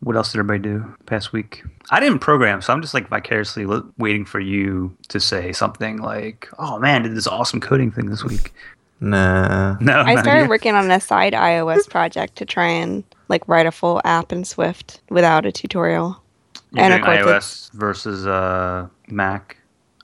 What else did everybody do past week? I didn't program, so I'm just like vicariously li- waiting for you to say something like, "Oh man, did this awesome coding thing this week." Nah. No, I started you. working on a side iOS project to try and like write a full app in Swift without a tutorial. You're and of doing course iOS versus uh, Mac.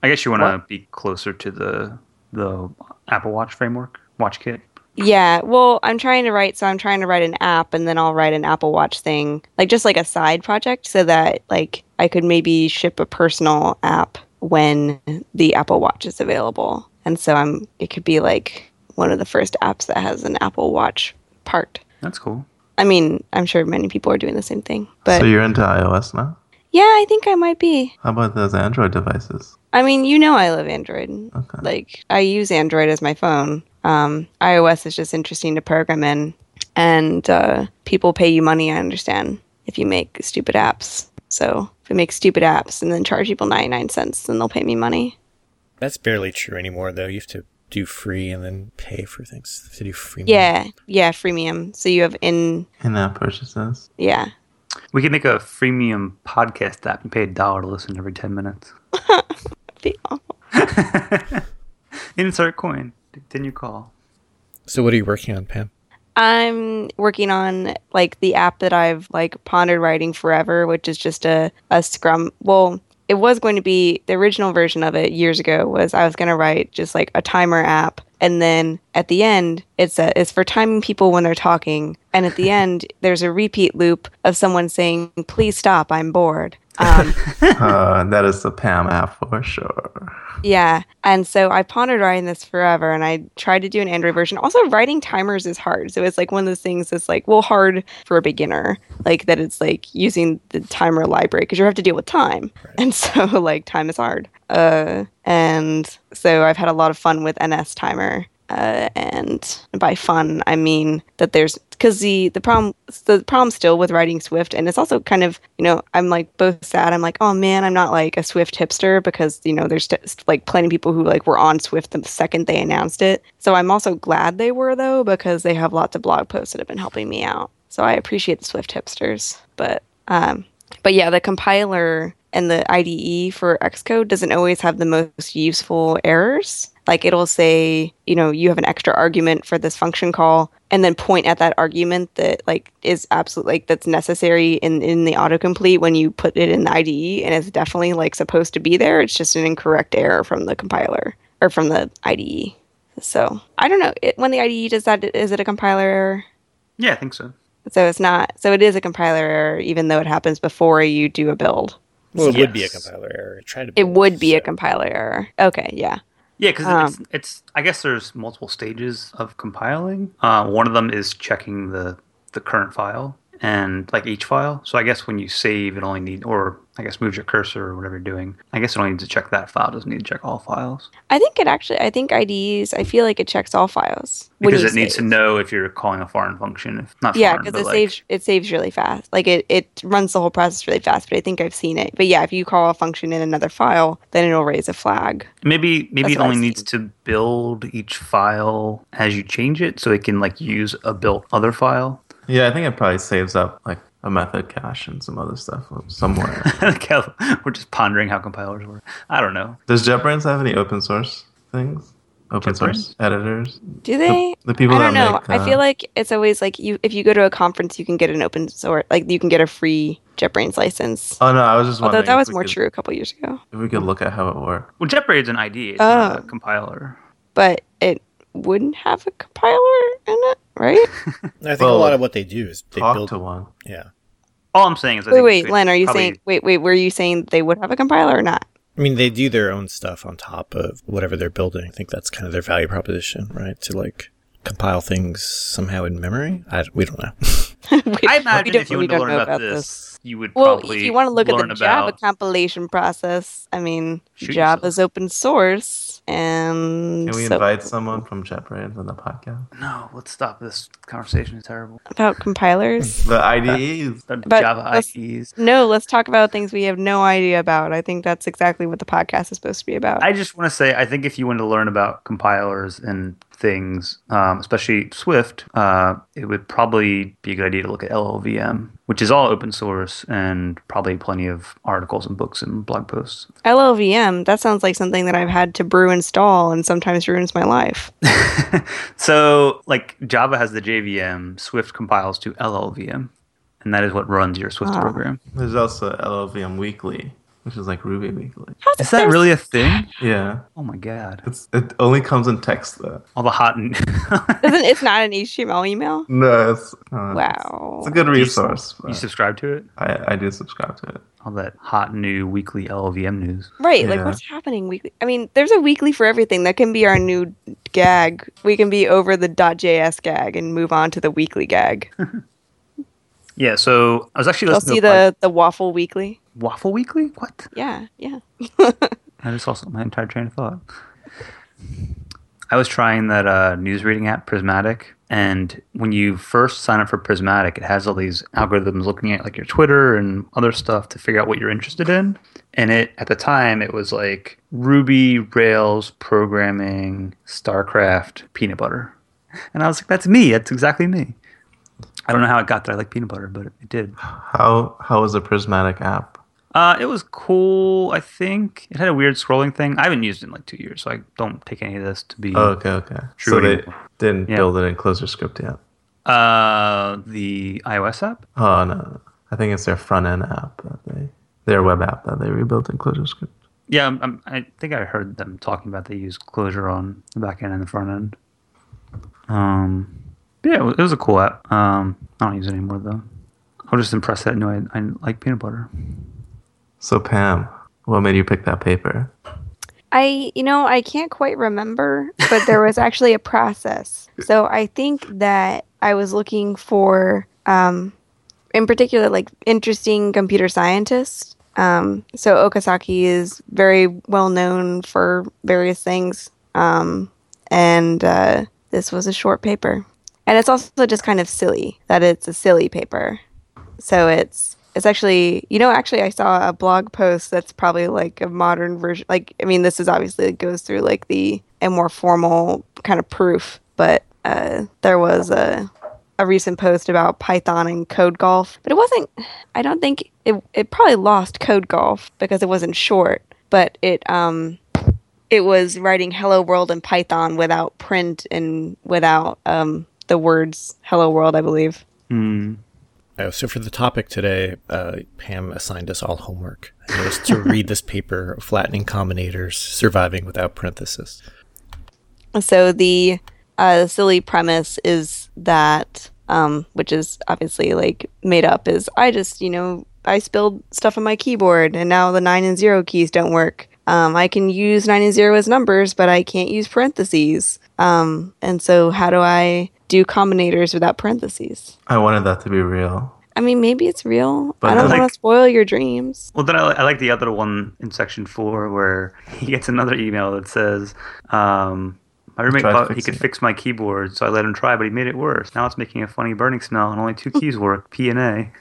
I guess you want to be closer to the the Apple Watch framework, Watch Kit. Yeah, well, I'm trying to write, so I'm trying to write an app, and then I'll write an Apple Watch thing, like just like a side project, so that like I could maybe ship a personal app when the Apple Watch is available, and so I'm it could be like one of the first apps that has an Apple Watch part. That's cool. I mean, I'm sure many people are doing the same thing, but so you're into iOS now? yeah, I think I might be. How about those Android devices? I mean, you know, I love Android. Okay. Like, I use Android as my phone. Um, iOS is just interesting to program in, and uh, people pay you money. I understand if you make stupid apps. So if I make stupid apps and then charge people ninety nine cents, then they'll pay me money. That's barely true anymore, though. You have to do free and then pay for things. To do free. Yeah, yeah, freemium. So you have in, In-app purchases. yeah. We could make a freemium podcast app and pay a dollar to listen every ten minutes. Be awful. Insert coin. Didn't you call? So what are you working on, Pam? I'm working on like the app that I've like pondered writing forever, which is just a, a Scrum. Well, it was going to be the original version of it years ago was I was going to write just like a timer app. And then at the end, it's a, it's for timing people when they're talking. And at the end, there's a repeat loop of someone saying, "Please stop, I'm bored." Um, uh, that is the Pam app for sure. Yeah. And so I pondered writing this forever and I tried to do an Android version. Also, writing timers is hard. So it's like one of those things that's like, well, hard for a beginner. Like that it's like using the timer library because you have to deal with time. And so, like, time is hard. Uh, and so I've had a lot of fun with NS Timer. Uh, and by fun, I mean that there's because the the problem the problem still with writing Swift, and it's also kind of you know I'm like both sad. I'm like, oh man, I'm not like a Swift hipster because you know there's t- like plenty of people who like were on Swift the second they announced it. So I'm also glad they were though because they have lots of blog posts that have been helping me out. So I appreciate the Swift hipsters, but um, but yeah, the compiler and the IDE for Xcode doesn't always have the most useful errors. Like it'll say, you know, you have an extra argument for this function call, and then point at that argument that like is absolutely like that's necessary in in the autocomplete when you put it in the IDE, and it's definitely like supposed to be there. It's just an incorrect error from the compiler or from the IDE. So I don't know. It, when the IDE does that, is it a compiler error? Yeah, I think so. So it's not. So it is a compiler error, even though it happens before you do a build. Well, it would be a compiler error. Try to. It would be a compiler error. Okay, yeah. Yeah, because Um, it's, it's. I guess there's multiple stages of compiling. Uh, one of them is checking the the current file and like each file. So I guess when you save, it only need, or I guess moves your cursor or whatever you're doing. I guess it only needs to check that file. It doesn't need to check all files I think it actually. I think IDEs. I feel like it checks all files because you it needs to know if you're calling a foreign function. If not Yeah, because it like, saves. It saves really fast. Like it, it runs the whole process really fast. But I think I've seen it. But yeah, if you call a function in another file, then it'll raise a flag. Maybe maybe That's it only I've needs to build each file as you change it, so it can like use a built other file. Yeah, I think it probably saves up like a method cache and some other stuff somewhere. We're just pondering how compilers work. I don't know. Does JetBrains have any open source things? Open JetBrains? source editors? Do they? The people I don't that know. make, I uh, feel like it's always like you. If you go to a conference, you can get an open source. Like you can get a free JetBrains license. Oh no, I was just Although wondering. that was more could- true a couple years ago. If we could look at how it worked. Well, JetBrains an IDE, it's not a Oh. compiler. But it wouldn't have a compiler in it, right? I think Well, a lot of what they do is they Talk build. to one. Yeah. All I'm saying is, I wait, think wait, they Len, are you probably- saying? Wait, wait, were you saying they would have a compiler or not? I mean, they do their own stuff on top of whatever they're building. I think that's kind of their value proposition, right? To like compile things somehow in memory. I, we don't know. We- I we imagine if you want to learn know about, this, you would Well, probably if you want to look at learn the Java about. compilation process, I mean, Shoot Java's open source, and Can we so- invite someone from JetBrains on the podcast? No, let's stop this conversation. It's terrible. about compilers. The IDEs. The But Java let's- IDEs. no, let's talk about things we have no idea about. I think that's exactly what the podcast is supposed to be about. I just want to say, I think if you want to learn about compilers and things, um, especially Swift, uh, it would probably be a good idea to look at LLVM, which is all open source and probably plenty of articles and books and blog posts. LLVM, that sounds like something that I've had to brew install and sometimes ruins my life. so, like Java has the JVM, Swift compiles to LLVM, and that is what runs your Swift Ah. program. There's also LLVM Weekly, which is like Ruby Weekly. Is that really a thing? Yeah, Oh my god! it's it only comes in text though. All the hot and Isn't it's not an HTML email? No, it's uh, Wow. It's a good resource. you but subscribe to it. I, I do subscribe to it. All that hot new weekly LLVM news. Right, like what's happening weekly? I mean, there's a weekly for everything. That can be our new gag. We can be over the .js gag and move on to the weekly gag. Yeah, so I was actually I'll see pod- the the waffle weekly. Waffle Weekly. What? Yeah, yeah. I just lost my entire train of thought. I was trying that uh, news reading app, Prismatic, and when you first sign up for Prismatic, it has all these algorithms looking at like your Twitter and other stuff to figure out what you're interested in. And it at the time it was like Ruby, Rails, programming, StarCraft, peanut butter, and I was like, that's me. That's exactly me. I don't know how it got that I like peanut butter, but it did. How how was the Prismatic app? Uh, it was cool. I think it had a weird scrolling thing. I haven't used it in like two years, so I don't take any of this to be. Oh, okay, okay. True so they didn't Yeah. build it in ClojureScript yet. Uh, the iOS app. Oh no. I think it's their front end app that they their web app that they rebuilt in ClojureScript. Yeah, I'm, I'm, I think I heard them talking about they use Clojure on the back end and the front end. Um, yeah, it was, a cool app. Um, I don't use it anymore though. I was just impressed that no, I, I like peanut butter. So Pam, what made you pick that paper? I, you know, I can't quite remember, but there was actually a process. So I think that I was looking for, um, in particular, like interesting computer scientists. Um, so Okasaki is very well known for various things. Um, and uh, this was a short paper. And it's also just kind of silly that it's a silly paper. So it's it's actually you know actually I saw a blog post that's probably like a modern version like I mean this is obviously it goes through like the a more formal kind of proof but uh, there was a a recent post about Python and code golf but it wasn't I don't think it it probably lost code golf because it wasn't short but it um it was writing hello world in Python without print and without um the words hello world I believe Hmm. Oh, so for the topic today, uh, Pam assigned us all homework. It was to read this paper, Flattening Combinators, Surviving Without Parentheses. So the uh, silly premise is that, um, which is obviously like made up, is I just you know I spilled stuff on my keyboard and now the nine and zero keys don't work. Um, I can use nine and zero as numbers, but I can't use parentheses. Um, and so how do I do combinators without parentheses? I wanted that to be real. I mean, maybe it's real. But I don't I want to spoil your dreams. Well, then I, I like the other one in section four where he gets another email that says, um, "My roommate thought he could it. fix my keyboard, so I let him try, but he made it worse. Now it's making a funny burning smell, and only two keys work: P and A."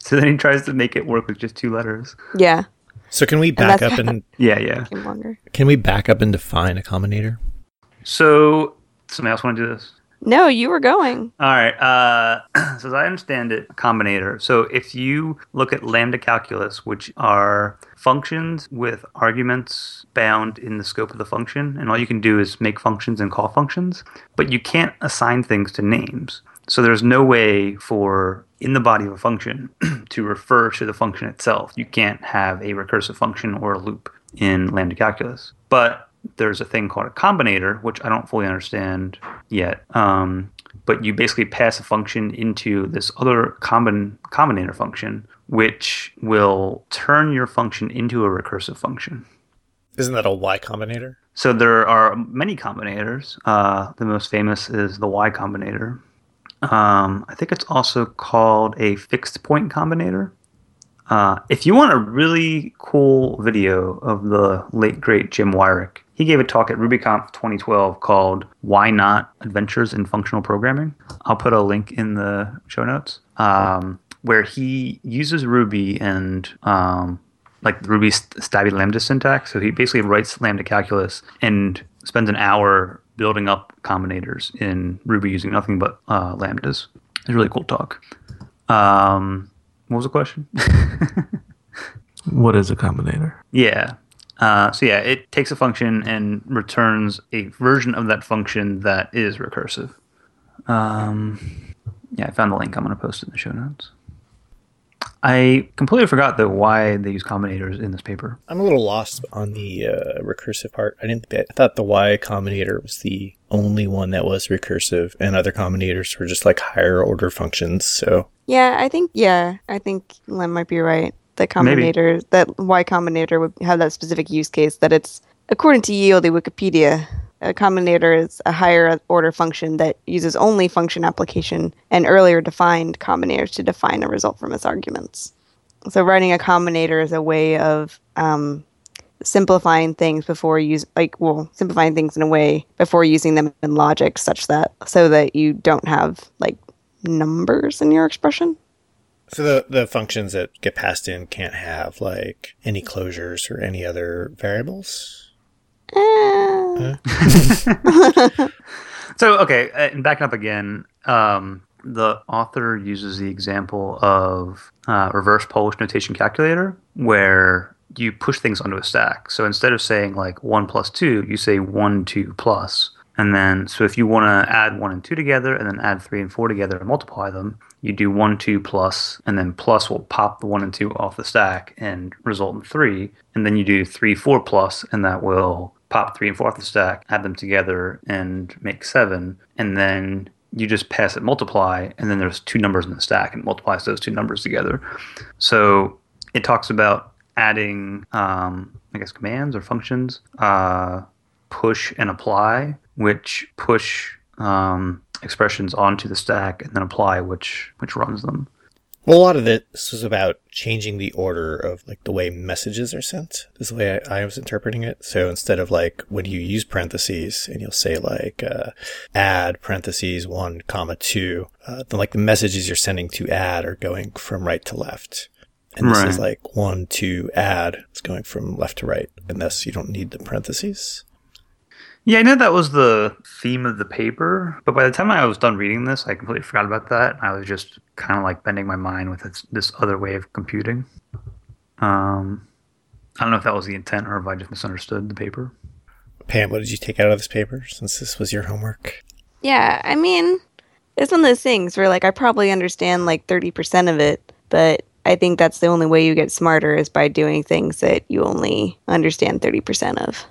So then he tries to make it work with just two letters. Yeah, So can we back that's- up and Yeah, yeah. I can we back up and define a combinator? So somebody else want to do this? No, you were going. All right. Uh, so as I understand it, combinator. So if you look at lambda calculus, which are functions with arguments bound in the scope of the function, and all you can do is make functions and call functions, but you can't assign things to names. So there's no way for in the body of a function to refer to the function itself. You can't have a recursive function or a loop in lambda calculus. But there's a thing called a combinator, which I don't fully understand yet. Um, but you basically pass a function into this other combin- combinator function, which will turn your function into a recursive function. Isn't that a Y combinator? So there are many combinators. Uh, the most famous is the Y combinator. Um, I think it's also called a fixed point combinator. Uh, if you want a really cool video of the late great Jim Weirich, he gave a talk at RubyConf 2012 called "Why Not Adventures in Functional Programming." I'll put a link in the show notes um, where he uses Ruby and um, like Ruby's stabby lambda syntax. So he basically writes lambda calculus and spends an hour building up combinators in Ruby using nothing but uh, lambdas. It's a really cool talk. Um, what was the question? What is a combinator? yeah. Uh, so yeah, it takes a function and returns a version of that function that is recursive. Um, yeah, I found the link. I'm going to post it in the show notes. I completely forgot though why they use combinators in this paper. I'm a little lost on the uh, recursive part. I didn't. I thought the Y combinator was the only one that was recursive, and other combinators were just like higher order functions. So Yeah, I think yeah, I think Len might be right. The Maybe. combinator, that Y combinator would have that specific use case that it's according to Yield, the Wikipedia, a combinator is a higher order function that uses only function application and earlier defined combinators to define a result from its arguments. So writing a combinator is a way of um, simplifying things before use like well simplifying things in a way before using them in logic such that so that you don't have like numbers in your expression. So the the functions that get passed in can't have like any closures or any other variables. Eh. So okay, uh, and backing up again, um, the author uses the example of uh, reverse Polish notation calculator, where you push things onto a stack. So instead of saying like one plus two, you say one two plus, and then so if you want to add one and two together, and then add three and four together and multiply them, you do one two plus, and then plus will pop the one and two off the stack and result in three, and then you do three four plus, and that will pop three and four off the stack, add them together, and make seven, and then you just pass it multiply, and then there's two numbers in the stack, and multiplies those two numbers together. So it talks about adding, um, I guess, commands or functions, uh, push and apply, which push um, expressions onto the stack, and then apply, which which runs them. Well, a lot of this was about changing the order of like the way messages are sent. Is the way I, I was interpreting it. So instead of like when you use parentheses and you'll say like uh, add parentheses one comma two, uh, then like the messages you're sending to add are going from right to left. And this is like one to add. It's going from left to right, and thus you don't need the parentheses. Yeah, I know that was the theme of the paper, but by the time I was done reading this, I completely forgot about that. I was just kind of like bending my mind with this, this other way of computing. Um, I don't know if that was the intent or if I just misunderstood the paper. Pam, what did you take out of this paper since this was your homework? Yeah, I mean, it's one of those things where like I probably understand like 30% of it, but I think that's the only way you get smarter is by doing things that you only understand 30% of.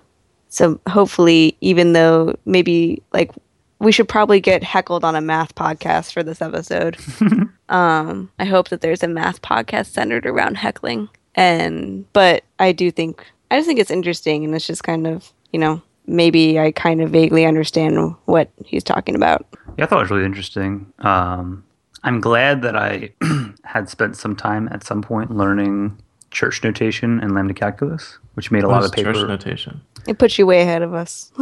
So hopefully, even though maybe like we should probably get heckled on a math podcast for this episode. um, I hope that there's a math podcast centered around heckling. And but I do think I just think it's interesting and it's just kind of, you know, maybe I kind of vaguely understand what he's talking about. Yeah, I thought it was really interesting. Um, I'm glad that I had spent some time at some point learning church notation and lambda calculus, which made a lot is of paper. church notation? It puts you way ahead of us.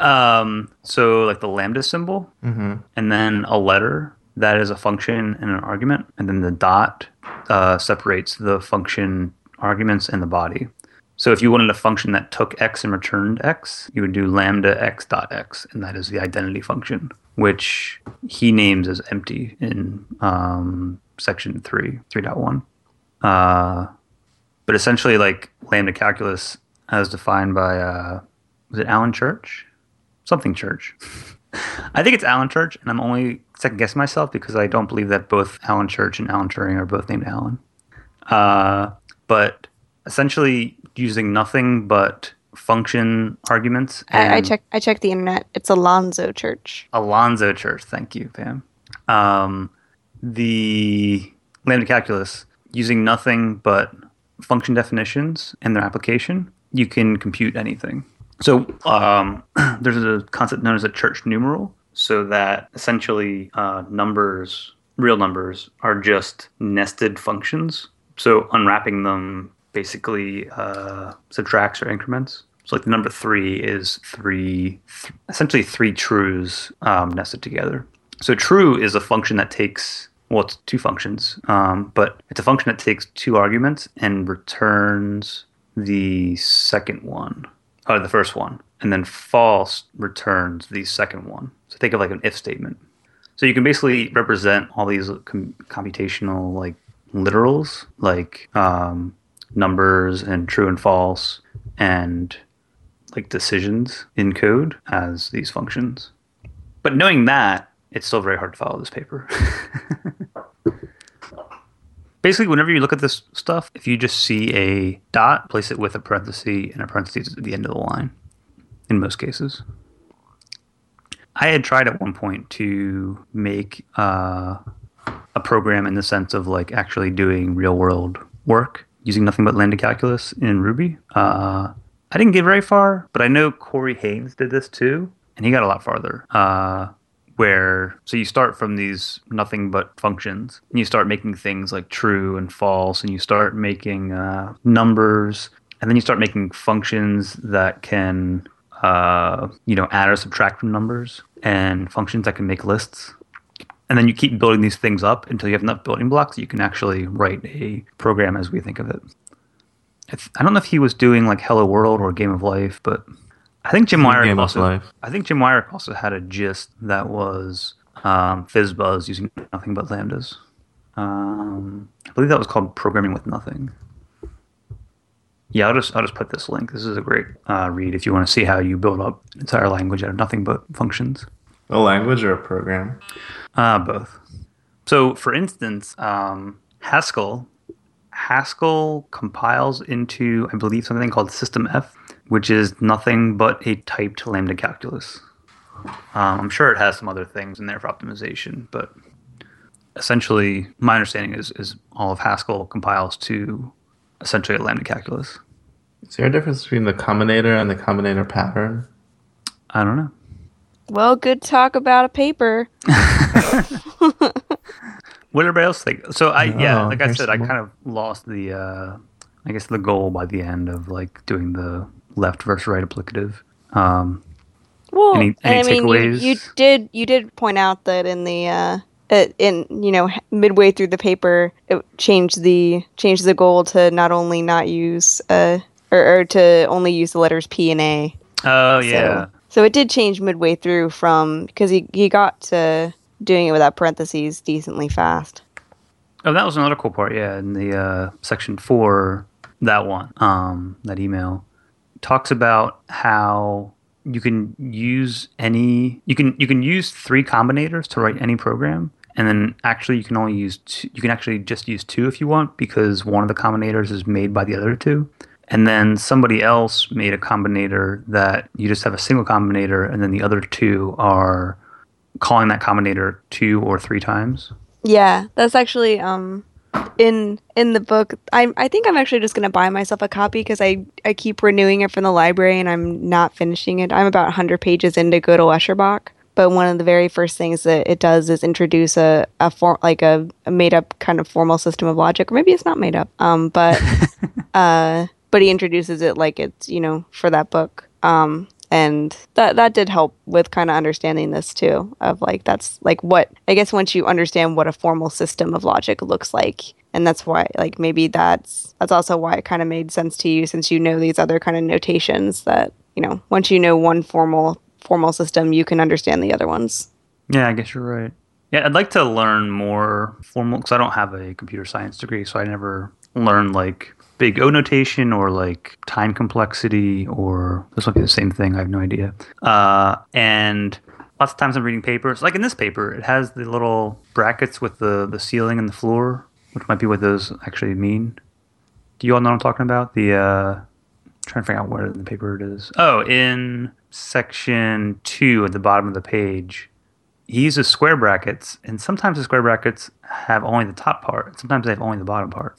Um, so like the lambda symbol, Mm-hmm. and then a letter that is a function and an argument, and then the dot uh, separates the function arguments and the body. So if you wanted a function that took x and returned x, you would do lambda x dot x, and that is the identity function, which he names as empty in um, section three, three point one. Uh, but essentially, like lambda calculus, as defined by uh, was it Alan Church? Something Church. I think it's Alan Church, and I'm only second guessing myself because I don't believe that both Alan Church and Alan Turing are both named Alan. Uh, but essentially, using nothing but function arguments. I, I checked I checked the internet. It's Alonzo Church. Alonzo Church. Thank you, Pam. Um, the lambda calculus using nothing but function definitions and their application, you can compute anything. So um, there's a concept known as a church numeral, so that essentially uh, numbers, real numbers, are just nested functions. So unwrapping them basically uh, subtracts or increments. So like the number three is three, th- essentially three trues um, nested together. So true is a function that takes well, it's two functions, um, but it's a function that takes two arguments and returns the second one, or the first one. and then false returns the second one. So think of like an if statement. So you can basically represent all these com- computational like literals, like um, numbers and true and false, and like decisions in code as these functions. But knowing that, it's still very hard to follow this paper. Basically, whenever you look at this stuff, if you just see a dot, place it with a parenthesis and a parenthesis at the end of the line, in most cases. I had tried at one point to make uh, a program in the sense of like actually doing real world work using nothing but lambda calculus in Ruby. Uh, I didn't get very far, but I know Corey Haines did this too, and he got a lot farther. Uh, where so you start from these nothing but functions, and you start making things like true and false, and you start making uh, numbers, and then you start making functions that can uh, you know add or subtract from numbers, and functions that can make lists. And then you keep building these things up until you have enough building blocks that you can actually write a program as we think of it. It's, I don't know if he was doing like Hello World or Game of Life, but I think Jim Weirich also. Life. I think Jim Weirich also had a gist that was um, FizzBuzz using nothing but lambdas. Um, I believe that was called Programming with Nothing. Yeah, I'll just I'll just put this link. This is a great uh, read if you want to see how you build up an entire language out of nothing but functions. A language or a program? Uh, both. So, for instance, um, Haskell, Haskell compiles into, I believe, something called System F, which is nothing but a typed lambda calculus. Um, I'm sure it has some other things in there for optimization, but essentially, my understanding is, is all of Haskell compiles to essentially a lambda calculus. Is there a difference between the combinator and the combinator pattern? I don't know. Well, good talk about a paper. What did everybody else think? So I yeah, Oh, like I said, I kind of lost the uh I guess the goal by the end of like doing the left versus right applicative. Um Well, Any- any I mean, you, takeaways? you did you did point out that in the uh, uh, in you know midway through the paper, it changed the changed the goal to not only not use uh or, or to only use the letters P and A. oh yeah. So, so it did change midway through from because he he got to doing it without parentheses decently fast. Oh, that was another cool part. Yeah, in the uh, section four, that one, um, that email talks about how you can use any you can you can use three combinators to write any program, and then actually you can only use two, you can actually just use two if you want because one of the combinators is made by the other two. And then somebody else made a combinator that you just have a single combinator, and then the other two are calling that combinator two or three times. Yeah, that's actually um in in the book. I I think I'm actually just gonna buy myself a copy because I I keep renewing it from the library and I'm not finishing it. I'm about 100 pages into Gödel Escher Bach. But one of the very first things that it does is introduce a, a form like a, a made up kind of formal system of logic, or maybe it's not made up. Um, but uh, but he introduces it like it's you know for that book. Um, and that that did help with kind of understanding this too of like that's like what i guess once you understand what a formal system of logic looks like and that's why like maybe that's that's also why it kind of made sense to you since you know these other kind of notations that you know once you know one formal formal system you can understand the other ones Yeah, I guess you're right. Yeah, I'd like to learn more formal because I don't have a computer science degree, so I never learned like big O notation or like time complexity or this might be the same thing. I have no idea. Uh, and lots of times I'm reading papers, like in this paper, it has the little brackets with the the ceiling and the floor, which might be what those actually mean. Do you all know what I'm talking about? The uh, trying to figure out where in the paper it is. Oh, in section two at the bottom of the page he uses square brackets, and sometimes the square brackets have only the top part, sometimes they have only the bottom part.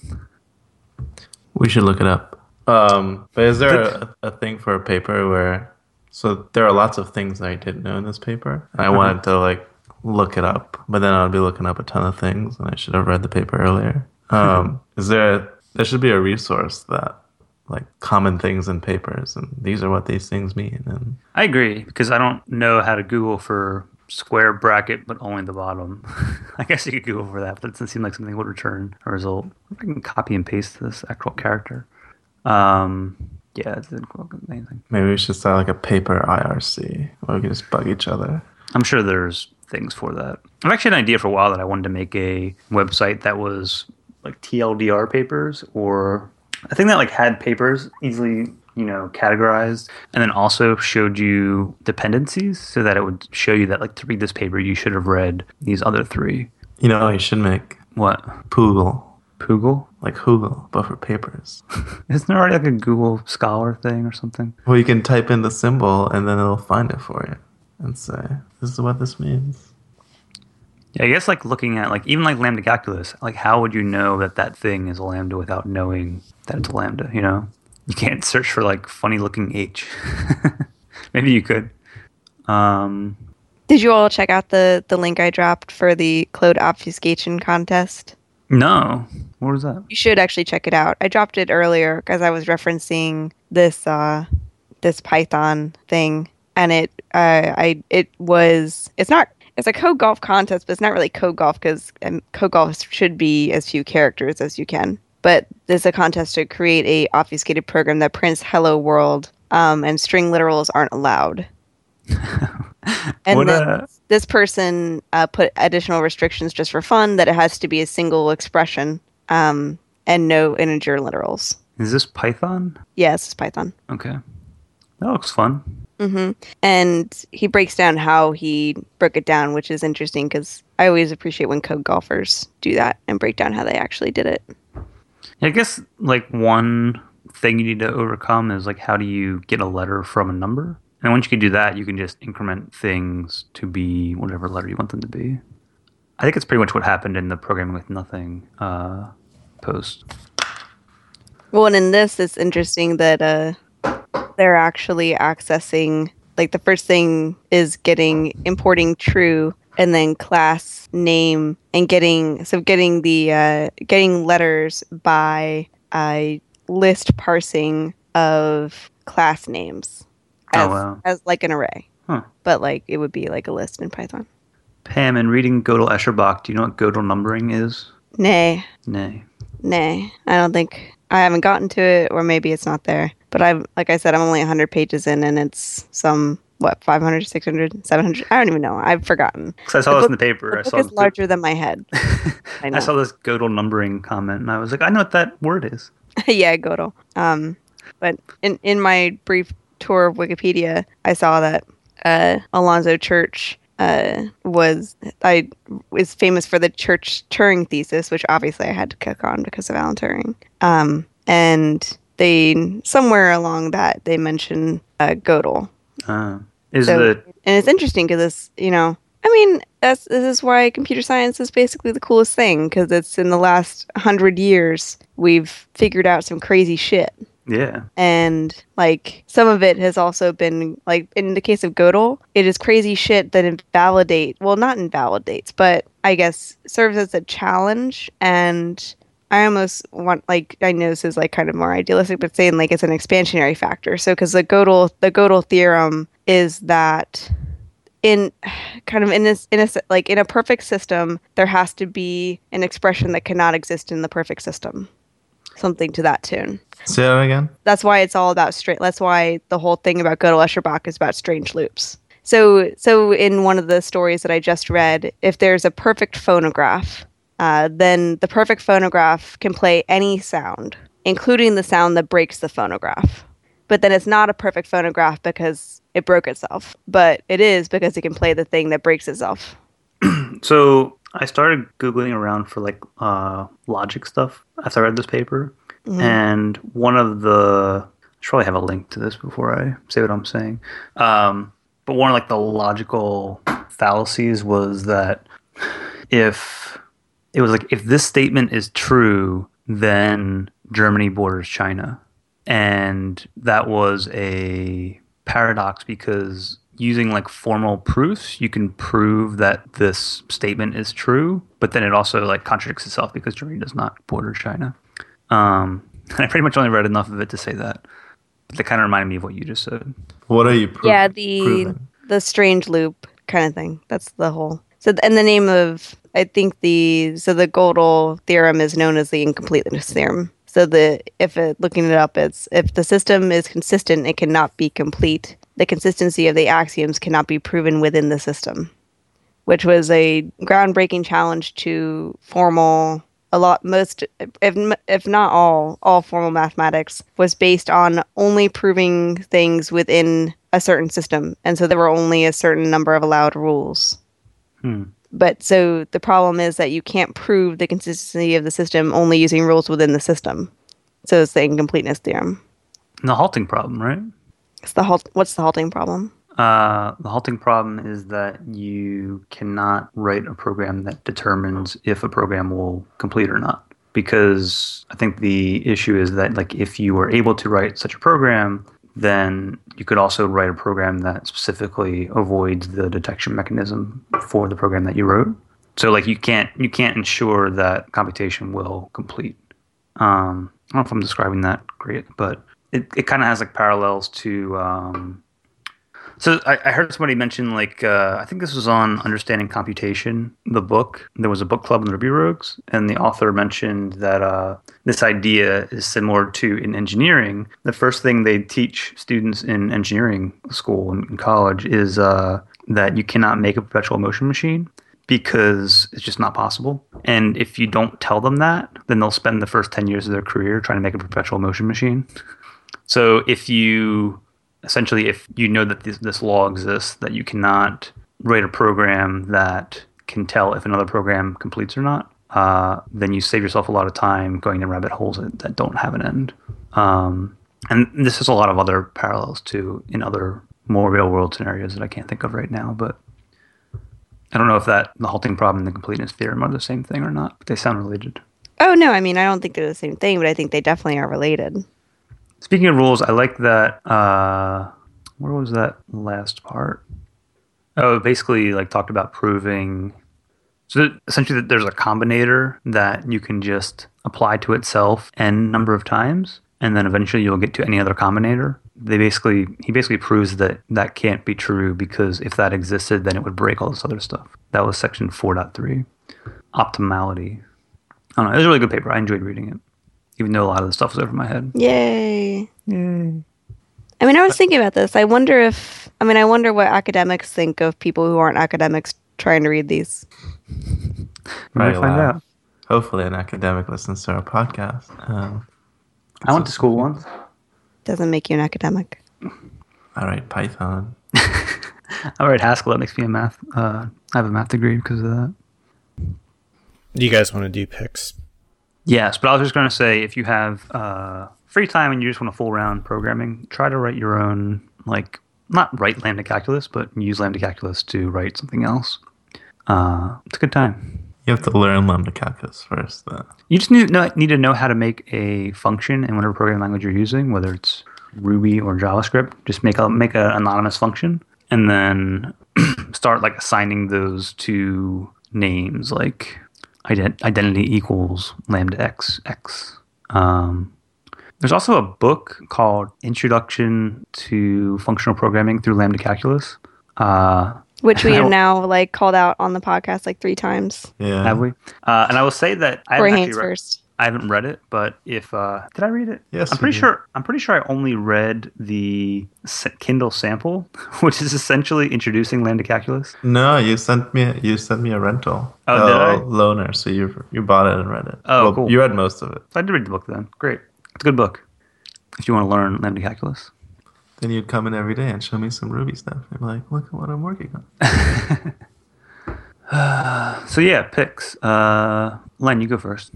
We should look it up. Um, but is there a, a thing for a paper where? So there are lots of things I didn't know in this paper, and I wanted to like look it up, but then I'd be looking up a ton of things, and I should have read the paper earlier. Um, is there? A, there should be a resource that like common things in papers, and these are what these things mean, and I agree because I don't know how to Google for square bracket, but only the bottom. I guess you could Google for that, but it doesn't seem like something would return a result. I can copy and paste this actual character. Um, Yeah, it's amazing. Maybe we should start like a paper IRC where we can just bug each other. I'm sure there's things for that. I've actually had an idea for a while that I wanted to make a website that was like TLDR papers or I think that like had papers easily, you know, categorized and then also showed you dependencies so that it would show you that like to read this paper you should have read these other three. You know, you should make What? Poogle, Poogle? like Google, but for papers. Isn't there already like a Google Scholar thing or something? well, you can type in the symbol and then it'll find it for you and say, this is what this means. Yeah, I guess like looking at like even like lambda calculus, like how would you know that that thing is a lambda without knowing that it's a lambda? You know, you can't search for like funny looking h. Maybe you could. Um, Did you all check out the the link I dropped for the Clode obfuscation contest? no, what was that? You should actually check it out. I dropped it earlier because I was referencing this uh, this Python thing, and it uh, I it was it's not it's a code golf contest, but it's not really code golf because um, code golf should be as few characters as you can. But there's a contest to create a obfuscated program that prints "Hello World," um, and string literals aren't allowed. and What, then uh, this person uh, put additional restrictions just for fun that it has to be a single expression um, and no integer literals. Is this Python? Yeah, this is Python. Okay, that looks fun. hmm And he breaks down how he broke it down, which is interesting because I always appreciate when code golfers do that and break down how they actually did it. I guess like one thing you need to overcome is like how do you get a letter from a number? And once you can do that, you can just increment things to be whatever letter you want them to be. I think it's pretty much what happened in the programming with nothing uh, post. Well, and in this, it's interesting that uh, they're actually accessing like the first thing is getting importing true and then class name and getting so getting the uh, getting letters by a list parsing of class names Oh, as, wow. as like an array, Huh. but like it would be like a list in Python. Pam, in reading Gödel Escher Bach, do you know what Gödel numbering is? Nay, Nay. Nay, I don't think I haven't gotten to it, or maybe it's not there. But I'm, like I said, I'm only 100 pages in, and it's some what 500, 600, 700. I don't even know. I've forgotten. Because I saw The this in the paper. The I book saw the- larger than my head. I I, saw this Gödel numbering comment, and I was like, I know what that word is. yeah, Godel. Um, but in in my brief tour of Wikipedia, I saw that uh, Alonzo Church uh, was I was famous for the Church Turing thesis, which obviously I had to click on because of Alan Turing. Um, and they somewhere along that they mention uh, Gödel, Uh, is So- the and it's interesting because it's you know I mean that's this is why computer science is basically the coolest thing because it's in the last hundred years we've figured out some crazy shit. Yeah. And like some of it has also been like in the case of Gödel, it is crazy shit that invalidate well not invalidates, but I guess serves as a challenge and I almost want like I know this is like kind of more idealistic, but saying like it's an expansionary factor. So because the Gödel the Gödel theorem is that in kind of in this in a like in a perfect system there has to be an expression that cannot exist in the perfect system, something to that tune Say that again. that's why it's all about straight. That's why the whole thing about Gödel Escher Bach is about strange loops. So, so in one of the stories that I just read, if there's a perfect phonograph, uh, then the perfect phonograph can play any sound, including the sound that breaks the phonograph. But then it's not a perfect phonograph because it broke itself. But it is because it can play the thing that breaks itself. So I started googling around for like uh, logic stuff after I read this paper, and one of the I should probably have a link to this before I say what I'm saying. Um, but one of like the logical fallacies was that if it was like if this statement is true, then Germany borders China, and that was a paradox because using like formal proofs you can prove that this statement is true but then it also like contradicts itself because germany does not border china um and i pretty much only read enough of it to say that but that kind of reminded me of what you just said What are you pro- yeah, the proving? the strange loop kind of thing. That's the whole. So, and the name of I think the so the Gödel theorem is known as the incompleteness theorem. So the if it, looking it up, it's if the system is consistent, it cannot be complete. The consistency of the axioms cannot be proven within the system, which was a groundbreaking challenge to formal. A lot, most, if if not all, all formal mathematics was based on only proving things within a certain system, and so there were only a certain number of allowed rules. Hmm. But so the problem is that you can't prove the consistency of the system only using rules within the system. So it's the incompleteness theorem. And the halting problem, right? It's the halt. What's the halting problem? Uh, the halting problem is that you cannot write a program that determines if a program will complete or not. Because I think the issue is that, like, if you were able to write such a program, then you could also write a program that specifically avoids the detection mechanism for the program that you wrote. So, like, you can't you can't ensure that computation will complete. Um, I don't know if I'm describing that great, but it, it kind of has like parallels to um, so I, I, heard somebody mention like uh, I think this was on Understanding Computation, the book. There was a book club in Ruby Rogues, and the author mentioned that uh, this idea is similar to in engineering. The first thing they teach students in engineering school and in college is uh, that you cannot make a perpetual motion machine because it's just not possible. And if you don't tell them that, then they'll spend the first 10 years of their career trying to make a perpetual motion machine. So if you essentially, if you know that this, this law exists, that you cannot write a program that can tell if another program completes or not, uh, then you save yourself a lot of time going in rabbit holes that, that don't have an end. Um, and this has a lot of other parallels too in other more real world scenarios that I can't think of right now. But I don't know if that the halting problem and the completeness theorem are the same thing or not, but they sound related. Oh no, I mean I don't think they're the same thing, but I think they definitely are related. Speaking of rules, I like that. Uh, where was that last part? Oh, basically, like talked about proving. So essentially, that there's a combinator that you can just apply to itself n number of times, and then eventually you'll get to any other combinator. They basically he basically proves that that can't be true because if that existed, then it would break all this other stuff. That was section 4.3, optimality. I don't know. It was a really good paper. I enjoyed reading it even though a lot of the stuff was over my head. Yay. Yay. I mean, I was thinking about this. I wonder if, I mean, I wonder what academics think of people who aren't academics trying to read these. Right, find out. Hopefully, an academic listens to our podcast. Um, I went to school once. Doesn't make you an academic. I write Python. I write Haskell. That makes me a math. Uh, I have a math degree because of that. Do you guys want to do picks? Yes, but I was just going to say if you have uh, free time and you just want to fool around programming, try to write your own, like, not write lambda calculus, but use lambda calculus to write something else. Uh, it's a good time. You have to learn lambda calculus first. Though. You just need, need to know how to make a function in whatever programming language you're using, whether it's Ruby or JavaScript. Just make a make an anonymous function, and then start like assigning those to names like ident- identity equals lambda x x. Um, there's also a book called Introduction to Functional Programming through Lambda Calculus. Uh, which we have now like called out on the podcast like three times. Yeah. Have we? Uh, and I will say that I Corey haven't Haines actually first. I haven't read it, but if uh, did I read it? Yes, I'm pretty did. sure. I'm pretty sure I only read the Kindle sample, which is essentially introducing lambda calculus. No, you sent me you sent me a rental. Oh, did I? Loaner, so you you bought it and read it. Oh, Well, cool. You read most of it. So I did read the book then. Great, it's a good book if you want to learn lambda calculus. Then you'd come in every day and show me some Ruby stuff. Be like, look at what I'm working on. So yeah, picks. Uh, Len, you go first.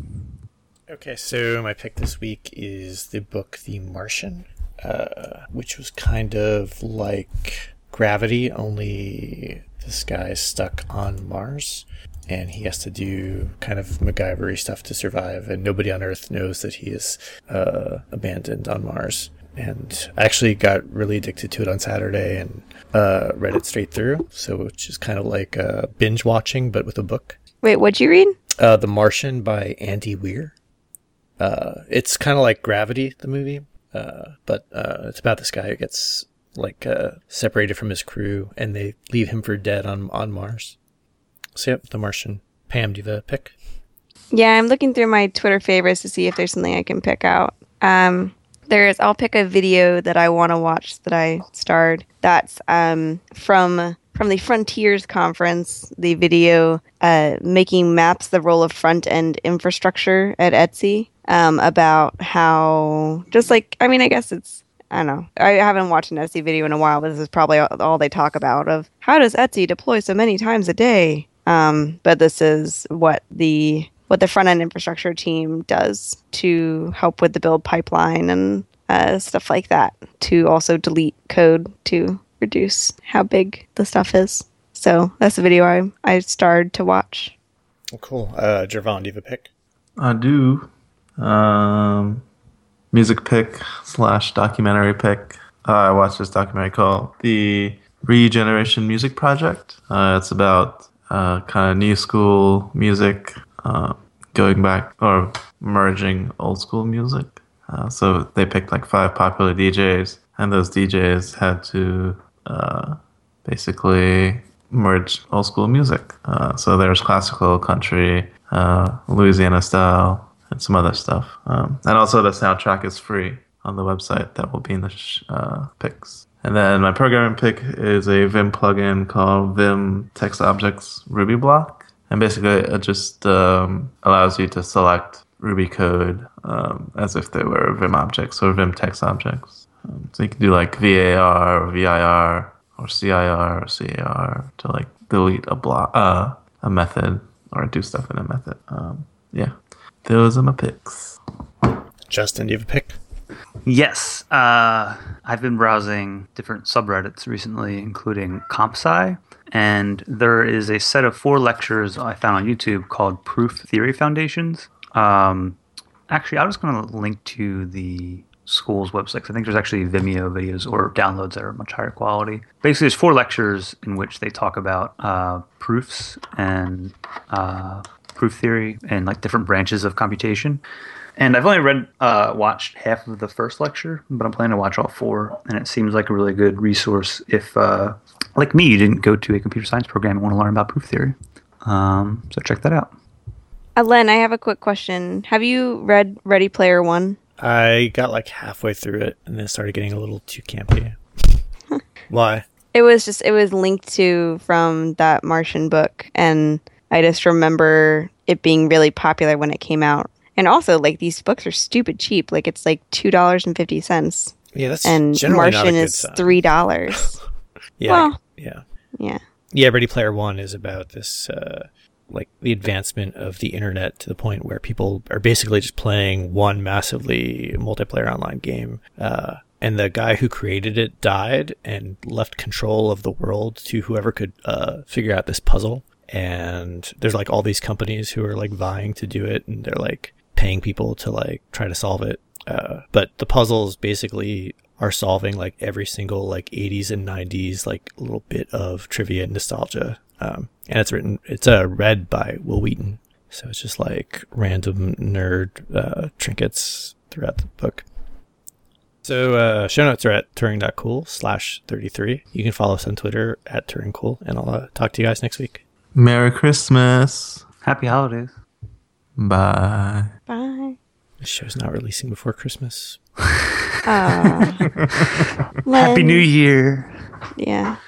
Okay, so my pick this week is the book The Martian, uh, which was kind of like Gravity, only this guy's stuck on Mars and he has to do kind of MacGyvery stuff to survive, and nobody on Earth knows that he is uh, abandoned on Mars. And I actually got really addicted to it on Saturday and uh, read it straight through. So it's just kind of like uh, binge watching, but with a book. Wait, what'd you read? Uh, the Martian by Andy Weir. Uh, it's kind of like Gravity, the movie, uh, but uh, it's about this guy who gets like uh, separated from his crew, and they leave him for dead on on Mars. So yep, the Martian. Pam, do you have a pick? Yeah, I'm looking through my Twitter favorites to see if there's something I can pick out. Um, there's I'll pick a video that I want to watch that I starred. That's um, from from the Frontiers conference. The video uh, making maps the role of front end infrastructure at Etsy um, about how just like I mean I guess it's I don't know. I haven't watched an Etsy video in a while, but this is probably all, all they talk about of how does Etsy deploy so many times a day. Um, but this is what the what the front end infrastructure team does to help with the build pipeline and uh, stuff like that. To also delete code to reduce how big the stuff is. So that's the video I I started to watch. Cool. Uh, Jervon, do you have a pick? I do. Um, music pick slash documentary pick. Uh, I watched this documentary called The Regeneration Music Project. Uh, it's about uh, kind of new school music, uh, going back or merging old school music. Uh, so they picked like five popular DJs, and those DJs had to uh, basically merge old school music. So there's classical, country, Louisiana style, and some other stuff. Um, and also the soundtrack is free on the website that will be in the sh- uh, picks. And then my programming pick is a Vim plugin called Vim Text Objects Ruby Block. And basically, it just um, allows you to select Ruby code um, as if they were Vim objects or Vim text objects. Um, so you can do like VAR or VIR or CIR or CAR to like delete a block, uh, a method or do stuff in a method. Um, yeah, those are my picks. Justin, do you have a pick? Yes, uh, I've been browsing different subreddits recently, including CompSci, and there is a set of four lectures I found on YouTube called Proof Theory Foundations. Um, actually, I was going to link to the school's website 'cause I think there's actually Vimeo videos or downloads that are much higher quality. Basically, there's four lectures in which they talk about uh, proofs and uh, proof theory and like different branches of computation. And I've only read, uh, watched half of the first lecture, but I'm planning to watch all four. And it seems like a really good resource if, uh, like me, you didn't go to a computer science program and want to learn about proof theory. Um, so check that out. Uh, Len, I have a quick question. Have you read Ready Player One? I got like halfway through it and then started getting a little too campy. Why? It was just it was linked to from that Martian book, and I just remember it being really popular when it came out. And also, like these books are stupid cheap. Like it's like two dollars and fifty cents, Yeah, that's and generally not a Martian good is sign. three dollars. Yeah, well- yeah, yeah. yeah. Ready Player One is about this, uh, like the advancement of the internet to the point where people are basically just playing one massively multiplayer online game. Uh, and the guy who created it died and left control of the world to whoever could uh, figure out this puzzle. And there's like all these companies who are like vying to do it, and they're like paying people to like try to solve it. Uh, but the puzzles basically are solving like every single like 80s and 90s like little bit of trivia and nostalgia. Um, and it's written, it's uh, read by Wil Wheaton. So it's just like random nerd uh, trinkets throughout the book. So uh, show notes are at turing.cool slash 33. You can follow us on Twitter at turingcool, and I'll uh, talk to you guys next week. Merry Christmas. Happy holidays. Bye. Bye. This show's not releasing before Christmas. Uh, Happy New Year. Yeah.